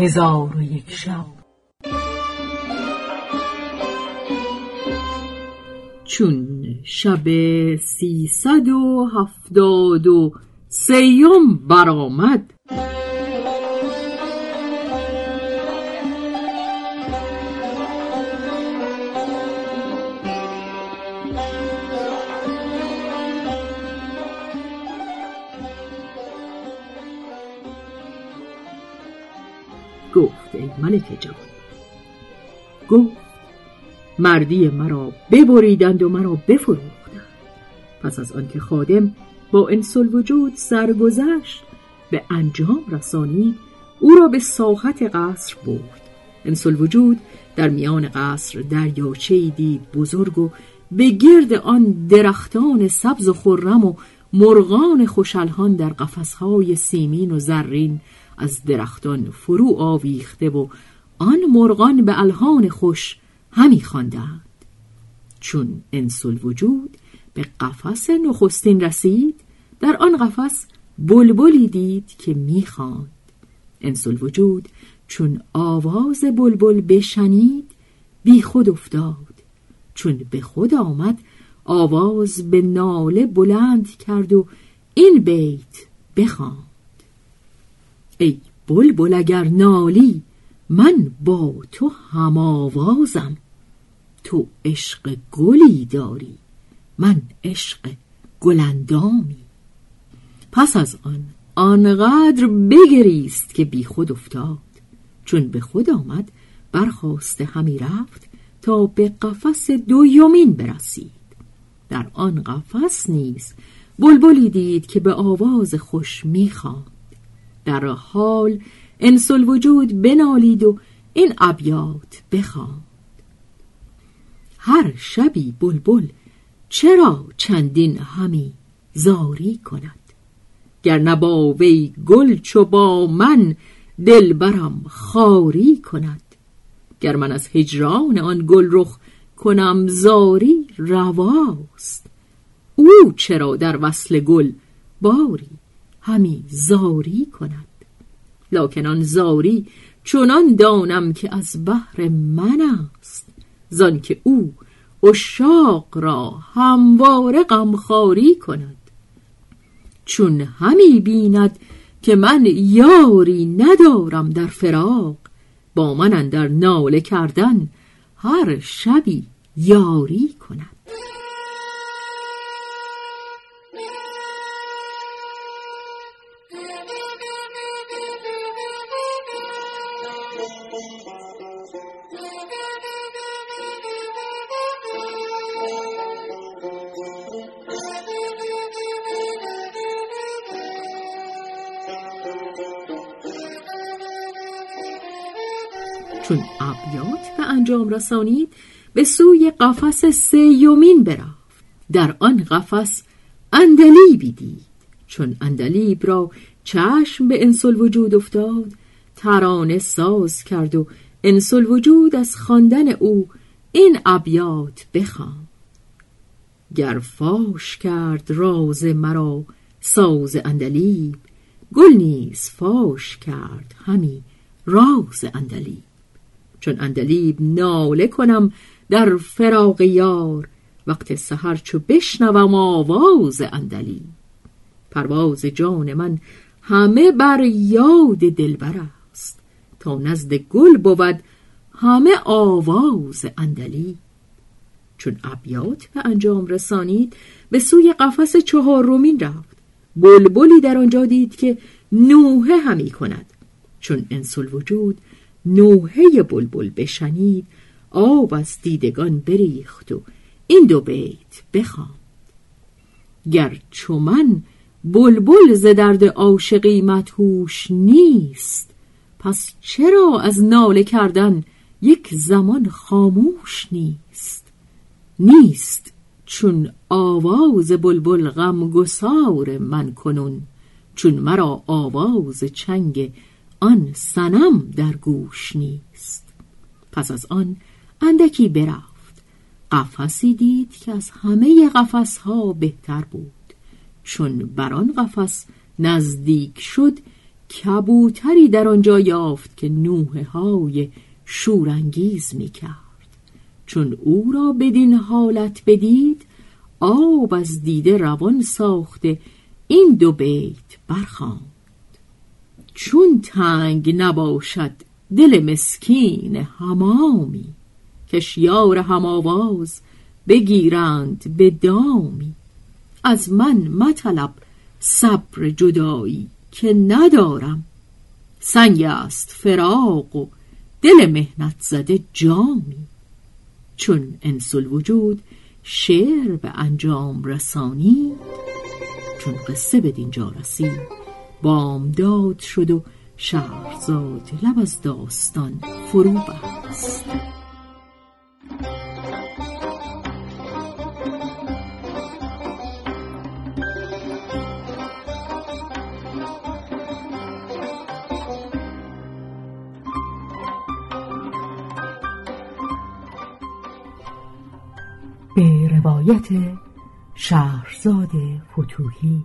هزار و یک شب. چون شب سیصد و هفتاد و سیم برآمد گفت ای ملک جوان گفت مردی مرا ببریدند و مرا بفروختند. پس از آنکه خادم با انسل وجود سرگذشت به انجام رسانید او را به ساحت قصر برد. انسل وجود در میان قصر دریاچه دید بزرگ و به گرد آن درختان سبز و خرم و مرغان خوشلهان در قفسهای سیمین و زرین از درختان فرو آویخته و آن مرغان به الهان خوش همی خواندند. چون انسل وجود به قفس نخستین رسید در آن قفس بلبلی دید که می‌خواند انسل وجود چون آواز بلبل بشنید بی خود افتاد. چون به خود آمد آواز به ناله بلند کرد و این بیت بخواند. ای بلبل اگر نالی من با تو هم آوازم تو عشق گلی داری من عشق گلندامی. پس از آن آنقدر بگریست که بی خود افتاد. چون به خود آمد برخواسته همی رفت تا به قفس دویمین برسید. در آن قفس نیز بلبلی دید که به آواز خوش می‌خواند در حال انسل وجود بنالید و این ابیات بخواند هر شبی بلبل چرا چندین همی زاری کند؟ گر نبا وی گل چو با من دلبرم خاری کند. گر من از هجران آن گل رخ کنم زاری رواست. او چرا در وصل گل باری همی زاری کند. لکن آن زاری چنان دانم که از بحر من است. زان که او اشاق را همواره غمخواری کند. چون همی بیند که من یاری ندارم در فراق با من در ناله کردن هر شبی یاری کند. چون ابیات به انجام رسانید به سوی قفس سیومین برفت. در آن قفس عندلیبی دید. چون عندلیب را چشم به انس الوجود افتاد ترانه ساز کرد و انس الوجود از خواندن او این ابیات بخواند گر فاش کرد راز مرا ساز عندلیب گل نیز فاش کرد همی راز اندلیب. چون اندلیب ناله کنم در فراق یار. وقت سحر چو بشنوم آواز اندلیب. پرواز جان من همه بر یاد دلبر است. تا نزد گل بود همه آواز اندلیب. چون ابیات به انجام رسانید به سوی قفس چهارمین رفت. بلبلی در آنجا دید که نوحه همی کند. چون انسل وجود نوحه بلبل بشنید آب از دیدگان بریخت و این دو بیت بخواند. گر چو من بلبل ز درد عاشقی مدهوش نیست پس چرا از ناله کردن یک زمان خاموش نیست؟ نیست چون آواز بلبل غم گسار من کنون چون مرا آواز چنگ آن سنم در گوش نیست. پس از آن اندکی برفت. قفسی دید که از همه قفسها بهتر بود. چون بر آن قفس نزدیک شد کبوتری در آنجا یافت که نوه های شورانگیز می کرد چون او را بدین حالت بدید آب از دیده روان ساخته این دو بیت برخواند چون تنگ نباشد دل مسکین همامی کشیار هماواز بگیرند به دامی. از من مطلب صبر جدایی که ندارم. سنگ است فراق و دل مهنت زده جامی. چون انسل وجود شعر به انجام رسانی چون قصه به دینجا رسید بامداد شد و شهرزاد لب از داستان فرو بست. به روایت شهرزاد فتوهی